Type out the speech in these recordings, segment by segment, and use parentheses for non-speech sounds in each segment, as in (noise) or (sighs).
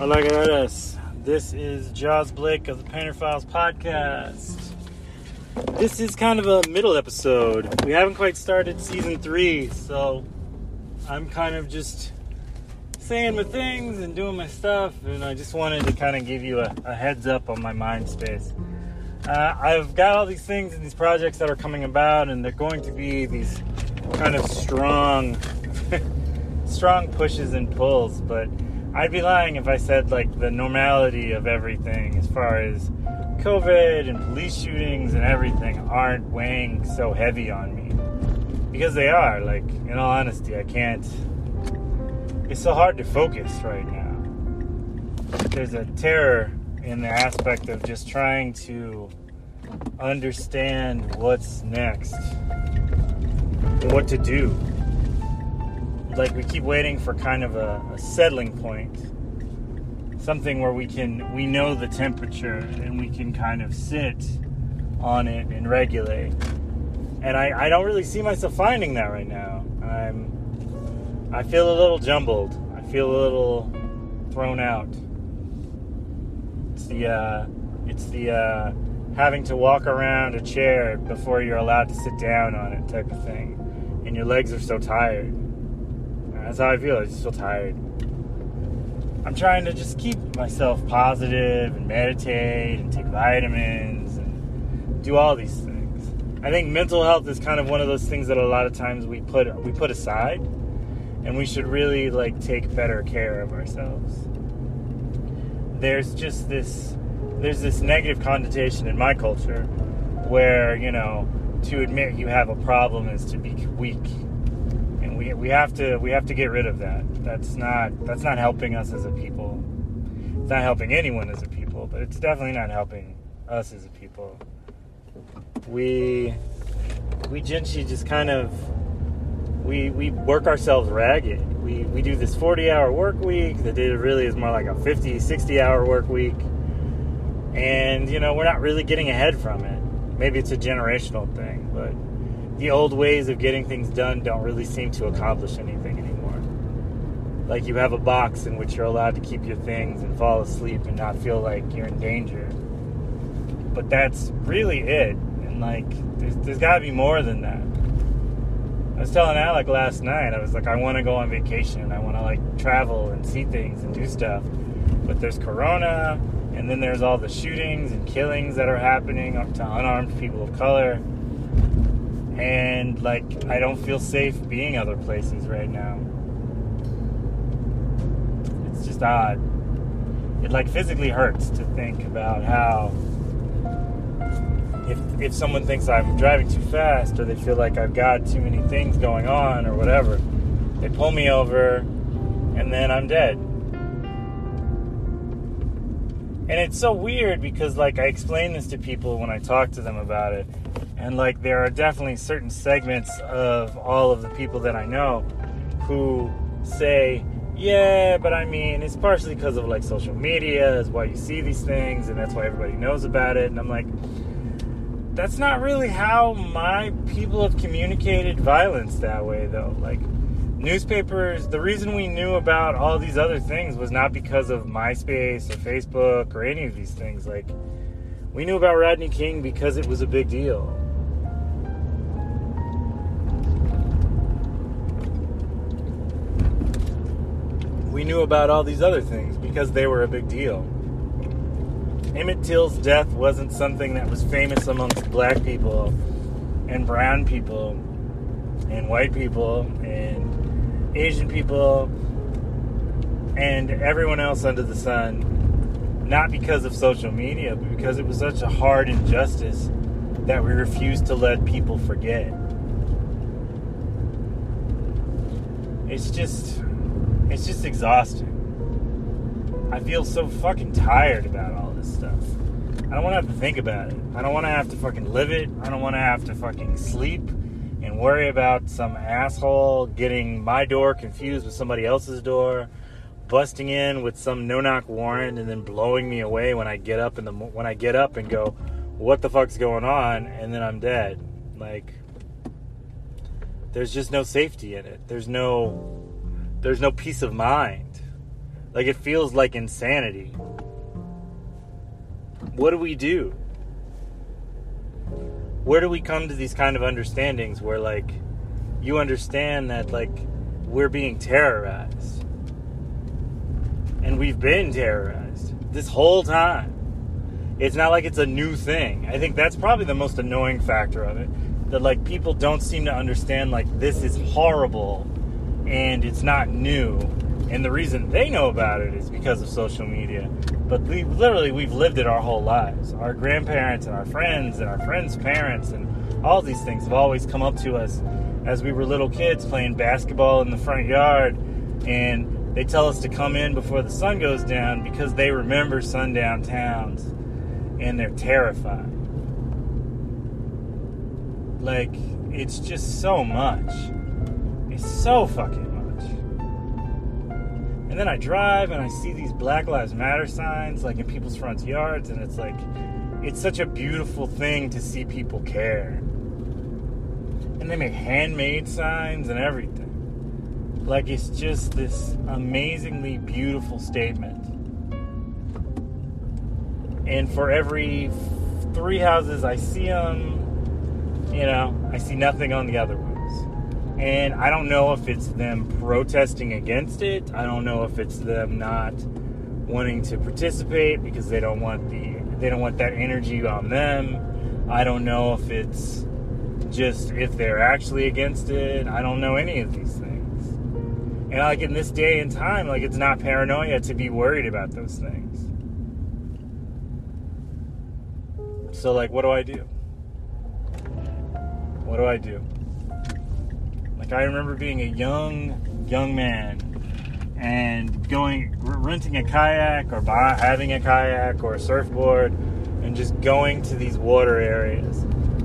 Hola, guys. This is Jaws Blake of the Painter Files podcast. This is kind of a middle episode. We haven't quite started season three, so I'm kind of just saying my things and doing my stuff, and I just wanted to kind of give you a, a heads up on my mind space. Uh, I've got all these things and these projects that are coming about, and they're going to be these kind of strong, (laughs) strong pushes and pulls, but I'd be lying if I said like the normality of everything as far as COVID and police shootings and everything aren't weighing so heavy on me. Because they are, like, in all honesty, I can't. It's so hard to focus right now. There's a terror in the aspect of just trying to understand what's next, what to do like we keep waiting for kind of a, a, settling point. Something where we can we know the temperature and we can kind of sit on it and regulate. And I, I don't really see myself finding that right now. I'm i feel a little jumbled. I feel a little thrown out. It's the uh it's the uh having to walk around a chair before you're allowed to sit down on it type of thing. And your legs are so tired that's how I feel. I just feel tired. I'm trying to just keep myself positive and meditate and take vitamins and do all these things. I think mental health is kind of one of those things that a lot of times we put we put aside and we should really like take better care of ourselves. There's just this there's this negative connotation in my culture where, you know, to admit you have a problem is to be weak we, we have to we have to get rid of that. That's not that's not helping us as a people. It's not helping anyone as a people, but it's definitely not helping us as a people. We we gently just kind of we we work ourselves ragged. We we do this 40 hour work week that really is more like a 50 60 hour work week. And you know, we're not really getting ahead from it. Maybe it's a generational thing, but the old ways of getting things done don't really seem to accomplish anything anymore. Like you have a box in which you're allowed to keep your things and fall asleep and not feel like you're in danger. But that's really it. And like, there's, there's got to be more than that. I was telling Alec last night, I was like, I want to go on vacation. I want to like travel and see things and do stuff. But there's Corona, and then there's all the shootings and killings that are happening to unarmed people of color and like I don't feel safe being other places right now. It's just odd. It like physically hurts to think about how if if someone thinks I'm driving too fast or they feel like I've got too many things going on or whatever, they pull me over and then I'm dead. And it's so weird because like I explain this to people when I talk to them about it and like there are definitely certain segments of all of the people that I know who say, yeah, but I mean, it's partially because of like social media, is why you see these things, and that's why everybody knows about it. And I'm like, that's not really how my people have communicated violence that way, though. Like, newspapers, the reason we knew about all these other things was not because of MySpace or Facebook or any of these things. Like, we knew about Rodney King because it was a big deal. We knew about all these other things because they were a big deal. Emmett Till's death wasn't something that was famous amongst black people and brown people and white people and Asian people and everyone else under the sun, not because of social media, but because it was such a hard injustice that we refused to let people forget. It's just it's just exhausting. I feel so fucking tired about all this stuff. I don't want to have to think about it. I don't want to have to fucking live it. I don't want to have to fucking sleep and worry about some asshole getting my door confused with somebody else's door, busting in with some no-knock warrant, and then blowing me away when I get up in the when I get up and go, "What the fuck's going on?" and then I'm dead. Like, there's just no safety in it. There's no there's no peace of mind. Like it feels like insanity. What do we do? Where do we come to these kind of understandings where like you understand that like we're being terrorized? And we've been terrorized this whole time. It's not like it's a new thing. I think that's probably the most annoying factor of it. That like people don't seem to understand like this is horrible and it's not new. And the reason they know about it is because of social media. But we literally we've lived it our whole lives. Our grandparents and our friends and our friends' parents and all these things have always come up to us as we were little kids playing basketball in the front yard and they tell us to come in before the sun goes down because they remember sundown towns and they're terrified. Like, it's just so much. So fucking much. And then I drive and I see these Black Lives Matter signs, like in people's front yards, and it's like, it's such a beautiful thing to see people care. And they make handmade signs and everything. Like, it's just this amazingly beautiful statement and for every three houses I see them, you know, I see nothing on the other ones. And I don't know if it's them protesting against it. I don't know if it's them not wanting to participate because they don't want the they don't want that energy on them. I don't know if it's just if they're actually against it. I don't know any of these things. And like in this day and time, like it's not paranoia to be worried about those things. So, like, what do I do? What do I do? Like, I remember being a young, young man and going, renting a kayak or buy, having a kayak or a surfboard and just going to these water areas,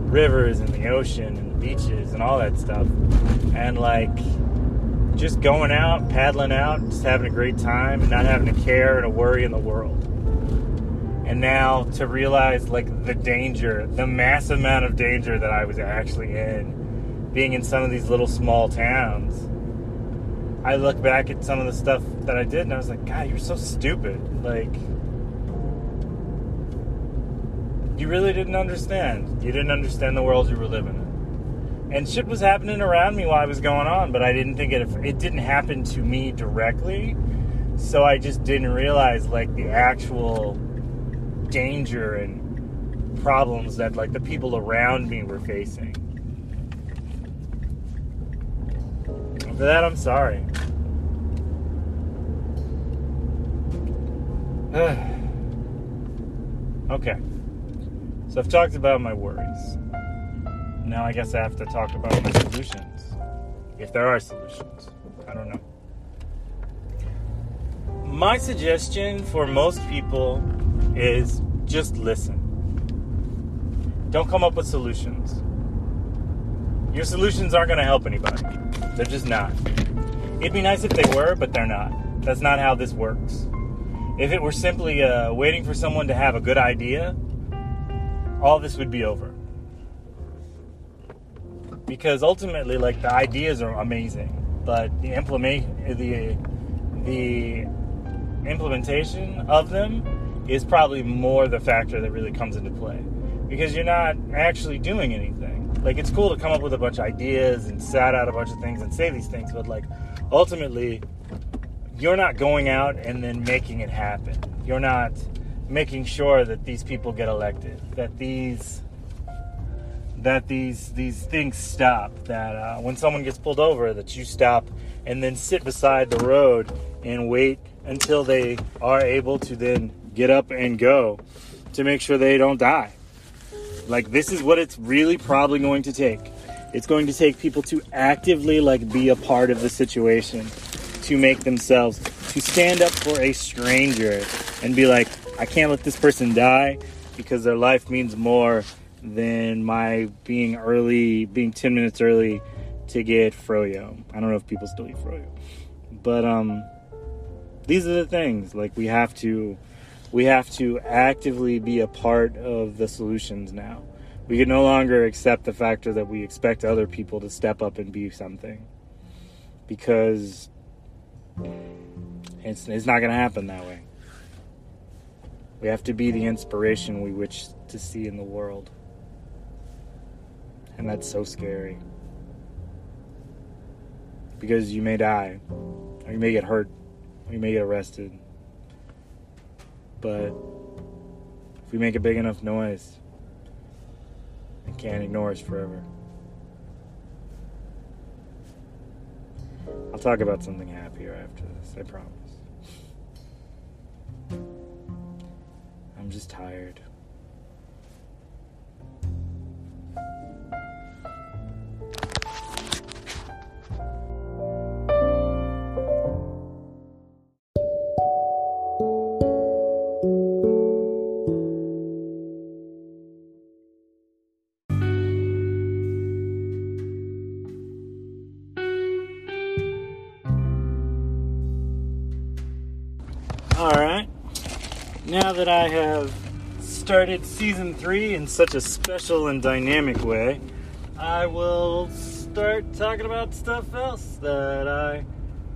rivers and the ocean and the beaches and all that stuff. And, like, just going out, paddling out, just having a great time and not having a care and a worry in the world and now to realize like the danger, the mass amount of danger that I was actually in, being in some of these little small towns. I look back at some of the stuff that I did and I was like, God, you're so stupid. Like, you really didn't understand. You didn't understand the world you were living in. And shit was happening around me while I was going on, but I didn't think it, it didn't happen to me directly. So I just didn't realize like the actual danger and problems that like the people around me were facing. For that, I'm sorry. (sighs) okay. So I've talked about my worries. Now I guess I have to talk about my solutions. If there are solutions. I don't know. My suggestion for most people is just listen. Don't come up with solutions. Your solutions aren't going to help anybody. They're just not. It'd be nice if they were, but they're not. That's not how this works. If it were simply uh, waiting for someone to have a good idea, all this would be over. Because ultimately, like the ideas are amazing, but the implement the the implementation of them is probably more the factor that really comes into play because you're not actually doing anything. Like it's cool to come up with a bunch of ideas and sat out a bunch of things and say these things, but like ultimately you're not going out and then making it happen. You're not making sure that these people get elected, that these that these these things stop, that uh, when someone gets pulled over, that you stop and then sit beside the road and wait until they are able to then get up and go to make sure they don't die. Like this is what it's really probably going to take. It's going to take people to actively like be a part of the situation, to make themselves to stand up for a stranger and be like, I can't let this person die because their life means more than my being early, being 10 minutes early to get froyo. I don't know if people still eat froyo. But um these are the things like we have to we have to actively be a part of the solutions now. We can no longer accept the factor that we expect other people to step up and be something. Because It's, it's not going to happen that way. We have to be the inspiration we wish to see in the world. And that's so scary. Because you may die, or you may get hurt, or you may get arrested. But if we make a big enough noise, they can't ignore us forever. I'll talk about something happier after this, I promise. I'm just tired. Now that I have started season three in such a special and dynamic way, I will start talking about stuff else that I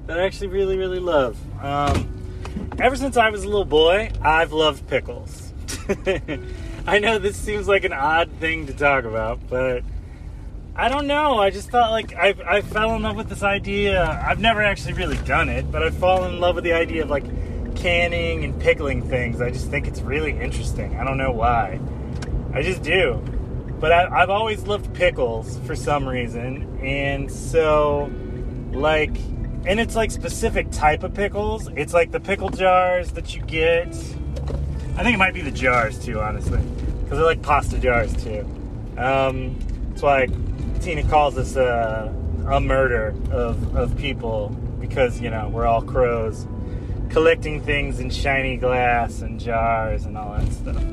that I actually really really love. Um, ever since I was a little boy, I've loved pickles. (laughs) I know this seems like an odd thing to talk about, but I don't know. I just thought like I I fell in love with this idea. I've never actually really done it, but I've fallen in love with the idea of like canning and pickling things. I just think it's really interesting. I don't know why. I just do. But I, have always loved pickles for some reason. And so, like, and it's like specific type of pickles. It's like the pickle jars that you get. I think it might be the jars too, honestly. Because they're like pasta jars too. Um, that's why Tina calls us a, a murder of, of people because, you know, we're all crows collecting things in shiny glass and jars and all that stuff.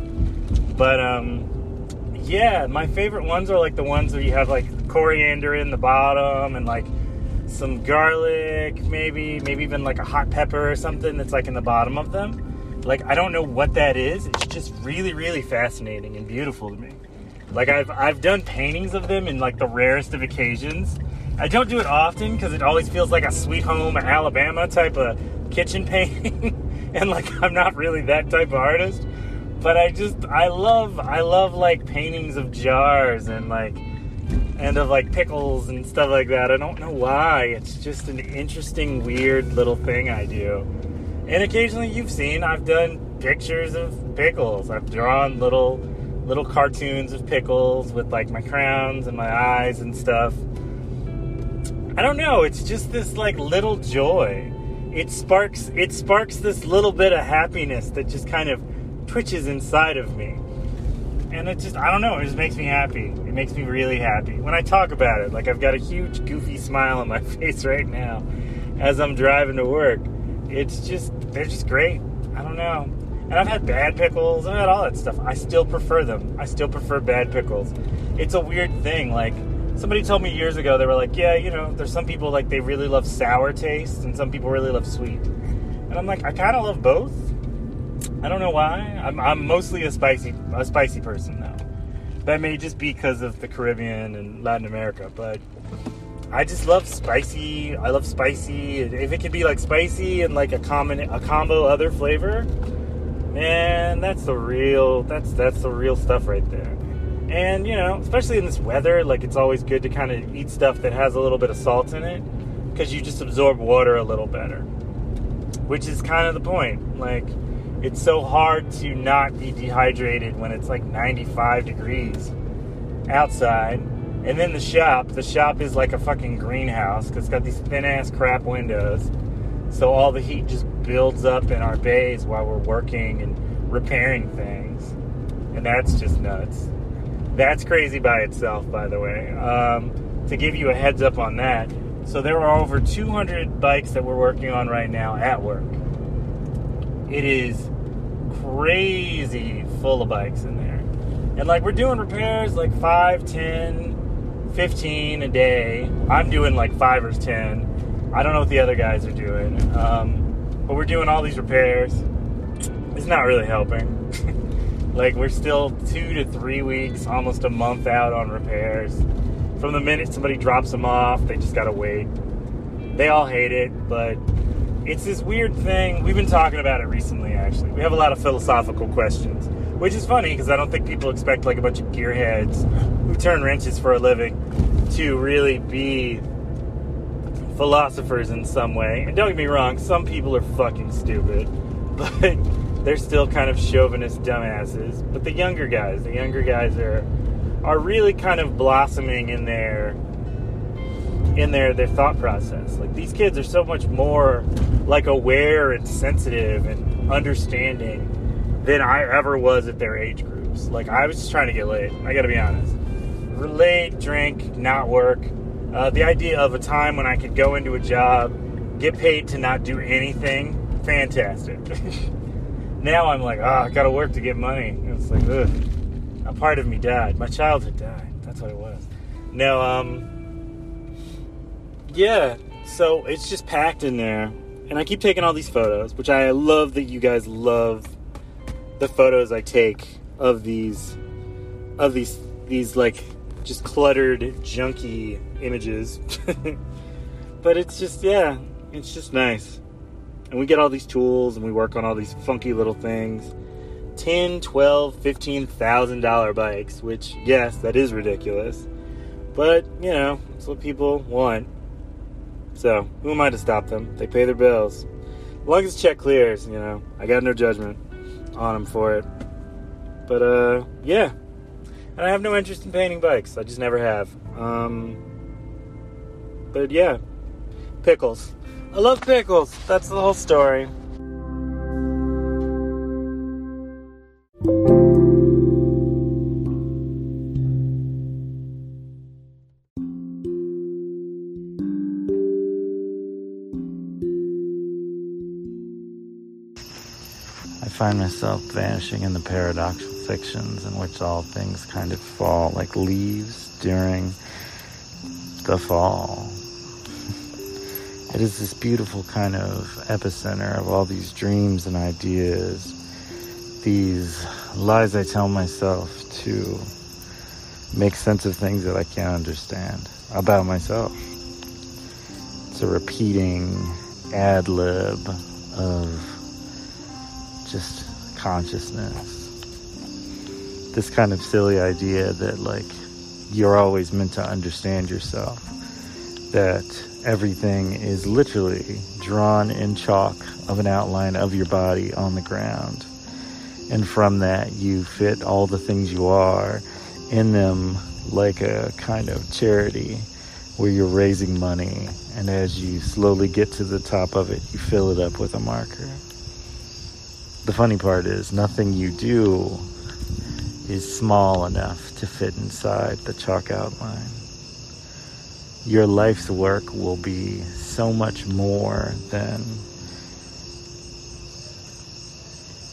But um, yeah, my favorite ones are like the ones where you have like coriander in the bottom and like some garlic, maybe, maybe even like a hot pepper or something that's like in the bottom of them. Like I don't know what that is. It's just really, really fascinating and beautiful to me. Like I've I've done paintings of them in like the rarest of occasions. I don't do it often because it always feels like a Sweet Home Alabama type of kitchen painting (laughs) and like I'm not really that type of artist but I just I love I love like paintings of jars and like and of like pickles and stuff like that. I don't know why. It's just an interesting weird little thing I do. And occasionally you've seen I've done pictures of pickles. I've drawn little little cartoons of pickles with like my crowns and my eyes and stuff. I don't know, it's just this like little joy it sparks it sparks this little bit of happiness that just kind of twitches inside of me. And it just i don't know it just makes me happy. It makes me really happy. When i talk about it like i've got a huge goofy (laughs) smile on my (laughs) face right now as i'm driving to work. It's just they're just great. I don't know. And i've had bad pickles. I've had all that stuff. I still prefer them. I still prefer bad pickles. It's a weird thing like somebody told me years ago they were like yeah you know there's some people like they really love sour taste and some people really love sweet. And i'm like i kind of love both. I don't know why. I'm, I'm mostly a spicy a spicy person though. That may just be because of the caribbean and latin america but i just love spicy i love spicy. If it could be like spicy and like a common a combo other flavor man that's the real that's that's the real stuff right there and, you know, especially in this weather, like it's always good to kind of eat stuff that has a little bit of salt in it because you just absorb water a little better. Which is kind of the point. Like, it's so hard to not be dehydrated when it's like 95 degrees outside. And then the shop, the shop is like a fucking greenhouse because it's got these thin ass crap windows. So all the heat just builds up in our bays while we're working and repairing things. And that's just nuts. That's crazy by itself, by the way. Um, to give you a heads up on that, so there are over 200 bikes that we're working on right now at work. It is crazy full of bikes in there. And like we're doing repairs like 5, 10, 15 a day. I'm doing like 5 or 10. I don't know what the other guys are doing. Um, but we're doing all these repairs. It's not really helping. (laughs) Like we're still two to three weeks, almost a month out on repairs. From the minute somebody drops them off, they just gotta wait. They all hate it, but it's this weird thing. We've been talking about it recently, actually. We have a lot of philosophical questions, which is funny because I don't think people expect like a bunch of gearheads who turn wrenches for a living to really be philosophers in some way. And don't get me wrong, some people are fucking stupid, (laughs) but they're still kind of chauvinist dumbasses. But the younger guys, the younger guys are are really kind of blossoming in their in their their thought process. Like these kids are so much more like aware and sensitive and understanding than I ever was at their age groups. Like I was just trying to get laid. I got to be honest. Relate, drink, not work. Uh, the idea of a time when I could go into a job, get paid to not do anything, fantastic. (laughs) now I'm like, ah, oh, I got to work to get money. And it's like, ugh. A part of me died. My childhood died. That's what it was. No, um, yeah, so it's just packed in there. And I keep taking all these photos, which I love that you guys love the photos I take of these of these these like just cluttered junky images. (laughs) but it's just yeah, it's just nice. And we get all these tools and we work on all these funky little things. 10, 12, 15,000 dollar bikes, which yes, that is ridiculous. But, you know, it's what people want. So, who am I to stop them? They pay their bills. As long as check clears, you know, I got no judgment on them for it. But, uh, yeah. And I have no interest in painting bikes. I just never have. Um, but yeah, pickles. I love pickles. That's the whole story. I find myself vanishing in the paradoxical fictions in which all things kind of fall like leaves during the fall. It is this beautiful kind of epicenter of all these dreams and ideas, these lies I tell myself to make sense of things that I can't understand about myself. It's a repeating ad lib of just consciousness. This kind of silly idea that, like, you're always meant to understand yourself. That everything is literally drawn in chalk of an outline of your body on the ground. And from that, you fit all the things you are in them like a kind of charity where you're raising money. And as you slowly get to the top of it, you fill it up with a marker the funny part is nothing you do is small enough to fit inside the chalk outline. Your life's work will be so much more than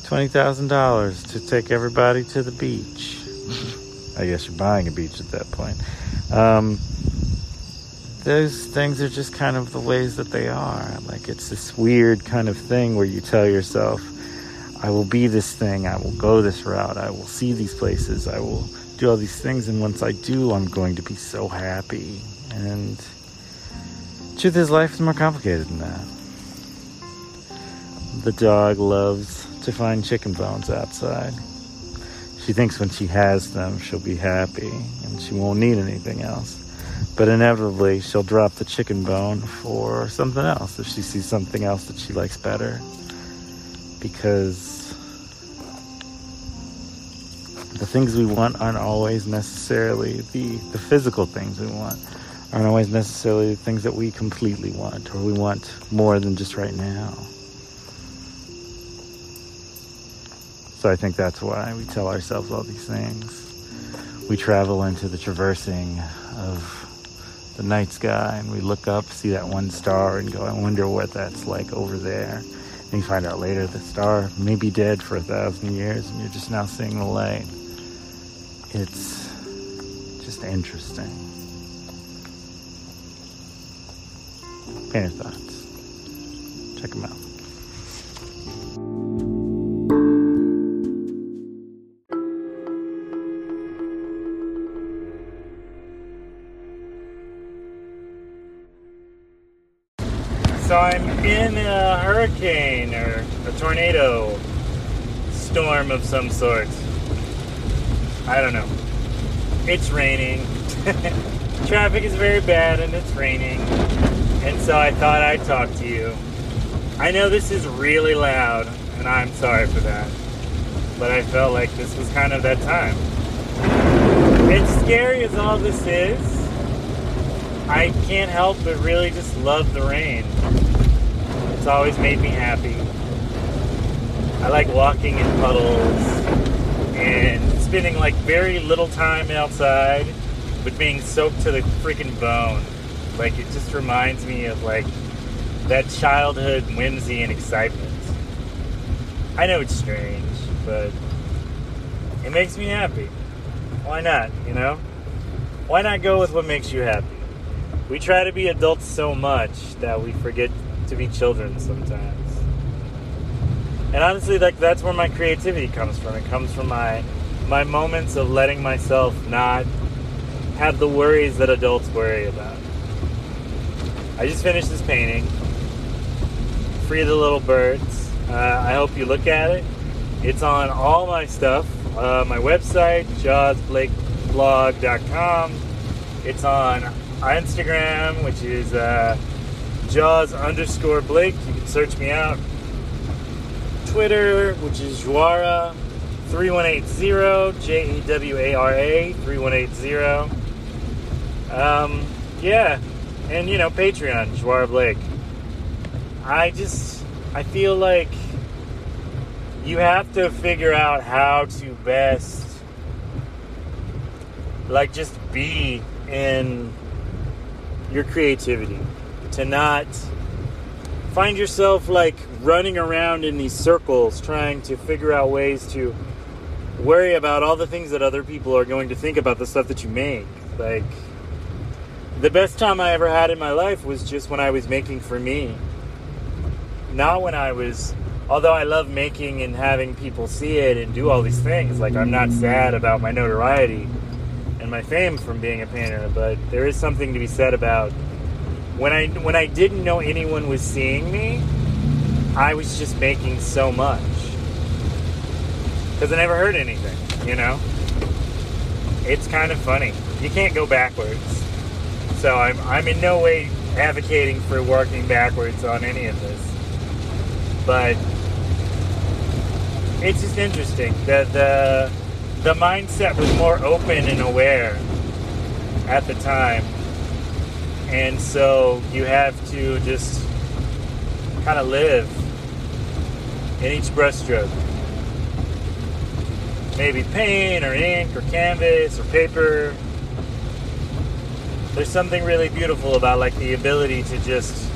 $20,000 to take everybody to the beach. (laughs) I guess you're buying a beach at that point. Um, those things are just kind of the ways that they are. Like it's this weird kind of thing where you tell yourself, I will be this thing. I will go this route. I will see these places. I will do all these things. And once I do, I'm going to be so happy. And truth is, life is more complicated than that. The dog loves to find chicken bones outside. She thinks when she has them, she'll be happy and she won't need anything else. But inevitably, she'll drop the chicken bone for something else if she sees something else that she likes better. Because the things we want aren't always necessarily the, the physical things we want, aren't always necessarily the things that we completely want, or we want more than just right now. So I think that's why we tell ourselves all these things. We travel into the traversing of the night sky and we look up, see that one star, and go, I wonder what that's like over there. And you find out later the star may be dead for a thousand years and you're just now seeing the light it's just interesting. Painter thoughts. Check them out. So I'm in a hurricane or a tornado storm of some sort. I don't know. It's raining. (laughs) Traffic is very bad and it's raining. And so I thought I'd talk to you. I know this is really loud, and I'm sorry for that. But I felt like this was kind of that time. It's scary as all this is. I can't help but really just love the rain. It's always made me happy. I like walking in puddles and spending like very little time outside, but being soaked to the freaking bone. Like it just reminds me of like that childhood whimsy and excitement. I know it's strange, but it makes me happy. Why not, you know? Why not go with what makes you happy? We try to be adults so much that we forget to be children sometimes. And honestly, like that's where my creativity comes from. It comes from my my moments of letting myself not have the worries that adults worry about. I just finished this painting. Free the Little Birds. Uh, I hope you look at it. It's on all my stuff. Uh, my website, jawsblakeblog.com. It's on Instagram, which is uh, jaws underscore Blake. You can search me out. Twitter, which is Juara 3180, J E W A R A 3180. Um, yeah, and you know, Patreon, Jawara Blake. I just, I feel like you have to figure out how to best, like, just be in your creativity. To not find yourself like running around in these circles trying to figure out ways to worry about all the things that other people are going to think about the stuff that you make. Like, the best time I ever had in my life was just when I was making for me. Not when I was, although I love making and having people see it and do all these things. Like, I'm not sad about my notoriety and my fame from being a painter, but there is something to be said about when I when I didn't know anyone was seeing me, I was just making so much because I never heard anything. You know, it's kind of funny. You can't go backwards. So I'm I'm in no way advocating for working backwards on any of this, but it's just interesting that the the mindset was more open and aware at the time and so you have to just kind of live in each brushstroke. Maybe paint or ink or canvas or paper. There's something really beautiful about like the ability to just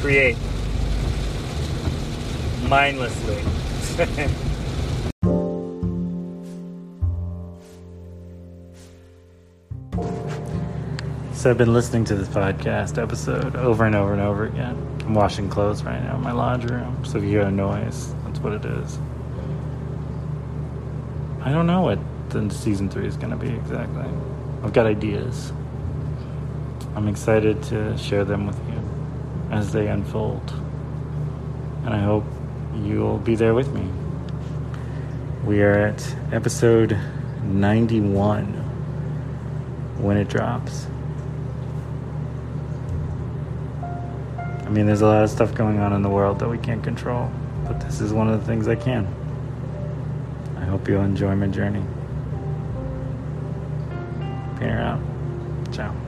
create mindlessly. (laughs) So I've been listening to this podcast episode over and over and over again. I'm washing clothes right now in my laundry room, so if you hear a noise, that's what it is. I don't know what the season three is going to be exactly. I've got ideas. I'm excited to share them with you as they unfold. And I hope you'll be there with me. We are at episode 91 when it drops. I mean, there's a lot of stuff going on in the world that we can't control, but this is one of the things I can. I hope you'll enjoy my journey. Out. Ciao.